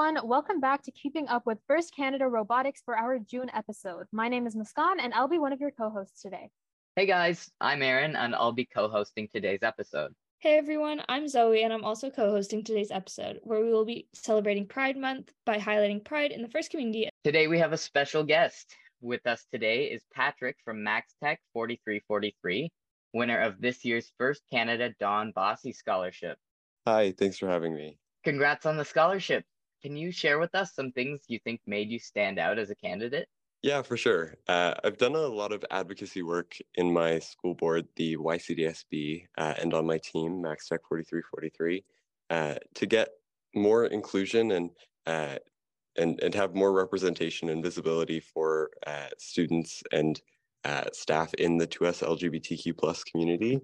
everyone. Welcome back to Keeping Up with First Canada Robotics for our June episode. My name is Muskaan, and I'll be one of your co hosts today. Hey guys, I'm Aaron, and I'll be co hosting today's episode. Hey everyone, I'm Zoe, and I'm also co hosting today's episode, where we will be celebrating Pride Month by highlighting pride in the first community. Today we have a special guest. With us today is Patrick from Max Tech 4343, winner of this year's First Canada Don Bossy Scholarship. Hi, thanks for having me. Congrats on the scholarship. Can you share with us some things you think made you stand out as a candidate? Yeah, for sure. Uh, I've done a lot of advocacy work in my school board, the YCDSB, uh, and on my team, MaxTech 4343, uh, to get more inclusion and uh, and and have more representation and visibility for uh, students and uh, staff in the 2S LGBTQ plus community.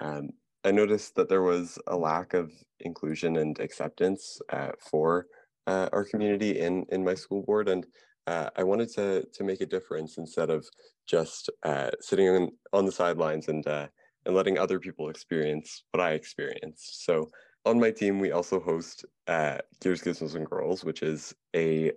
Um, I noticed that there was a lack of inclusion and acceptance for uh, our community in in my school board, and uh, I wanted to to make a difference instead of just uh, sitting on, on the sidelines and uh, and letting other people experience what I experienced. So on my team, we also host uh, Gears, Gizmos, and Girls, which is a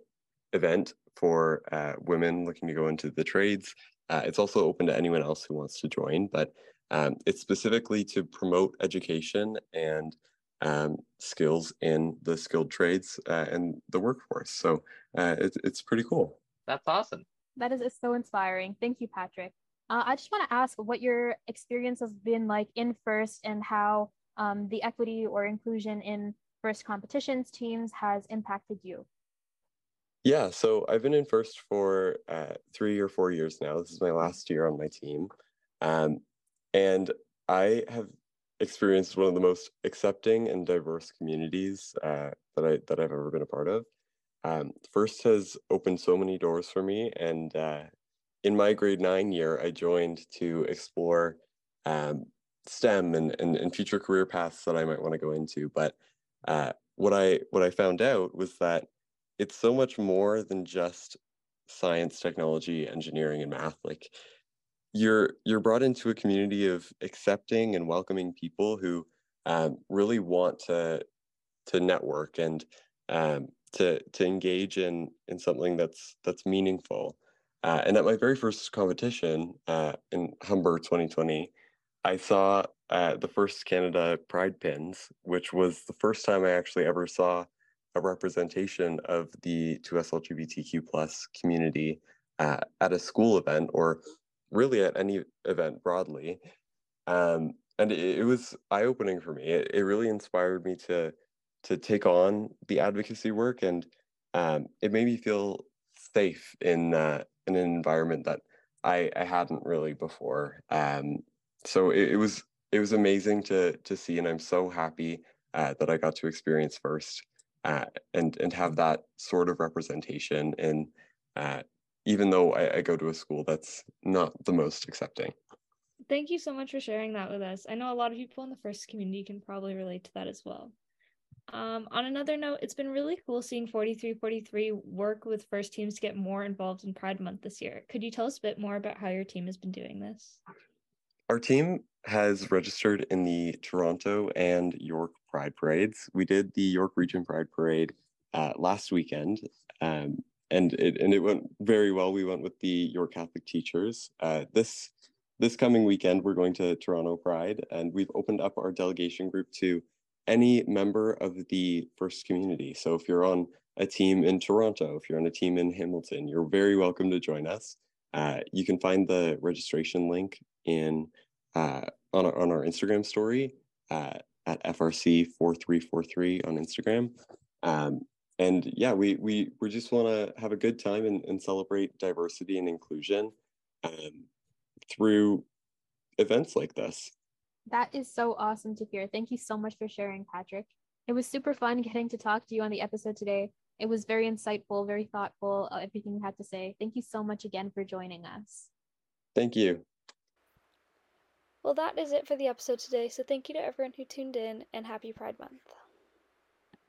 event for women looking to go into the trades. it's also open to anyone else who wants to join, but um, it's specifically to promote education and um, skills in the skilled trades uh, and the workforce. So uh, it, it's pretty cool. That's awesome. That is so inspiring. Thank you, Patrick. Uh, I just want to ask what your experience has been like in FIRST and how um, the equity or inclusion in FIRST competitions teams has impacted you. Yeah, so I've been in FIRST for uh, three or four years now. This is my last year on my team. Um, and I have experienced one of the most accepting and diverse communities uh, that I that I've ever been a part of. Um, First has opened so many doors for me, and uh, in my grade nine year, I joined to explore um, STEM and, and, and future career paths that I might want to go into. But uh, what I what I found out was that it's so much more than just science, technology, engineering, and math. Like you're you're brought into a community of accepting and welcoming people who um, really want to to network and um, to to engage in in something that's that's meaningful. Uh, and at my very first competition uh, in Humber 2020, I saw uh, the first Canada Pride pins, which was the first time I actually ever saw a representation of the 2S LGBTQ plus community uh, at a school event or really at any event broadly. Um, and it, it was eye opening for me. It, it really inspired me to to take on the advocacy work, and um, it made me feel safe in uh, in an environment that I, I hadn't really before. Um, so it, it, was it was amazing to to see, and I'm so happy uh, that I got to experience first uh, and and have that sort of representation in uh, even though I, I go to a school that's not the most accepting. Thank you so much for sharing that with us. I know a lot of people in the first community can probably relate to that as well. Um, on another note, it's been really cool seeing 4343 work with first teams to get more involved in Pride Month this year. Could you tell us a bit more about how your team has been doing this? Our team has registered in the Toronto and York Pride Parades. We did the York Region Pride Parade uh, last weekend, um, and it and it went very well. We went with the York Catholic teachers. Uh, this this coming weekend, we're going to Toronto Pride, and we've opened up our delegation group to any member of the First community. So if you're on a team in Toronto, if you're on a team in Hamilton, you're very welcome to join us. Uh, you can find the registration link in uh, on our, on our Instagram story uh, at FRC4343 on Instagram. Um, and yeah, we we we just want to have a good time and, and celebrate diversity and inclusion um, through events like this. That is so awesome to hear. Thank you so much for sharing, Patrick. It was super fun getting to talk to you on the episode today. It was very insightful, very thoughtful, uh, everything you had to say. Thank you so much again for joining us. Thank you. Well, that is it for the episode today. So thank you to everyone who tuned in and happy Pride Month.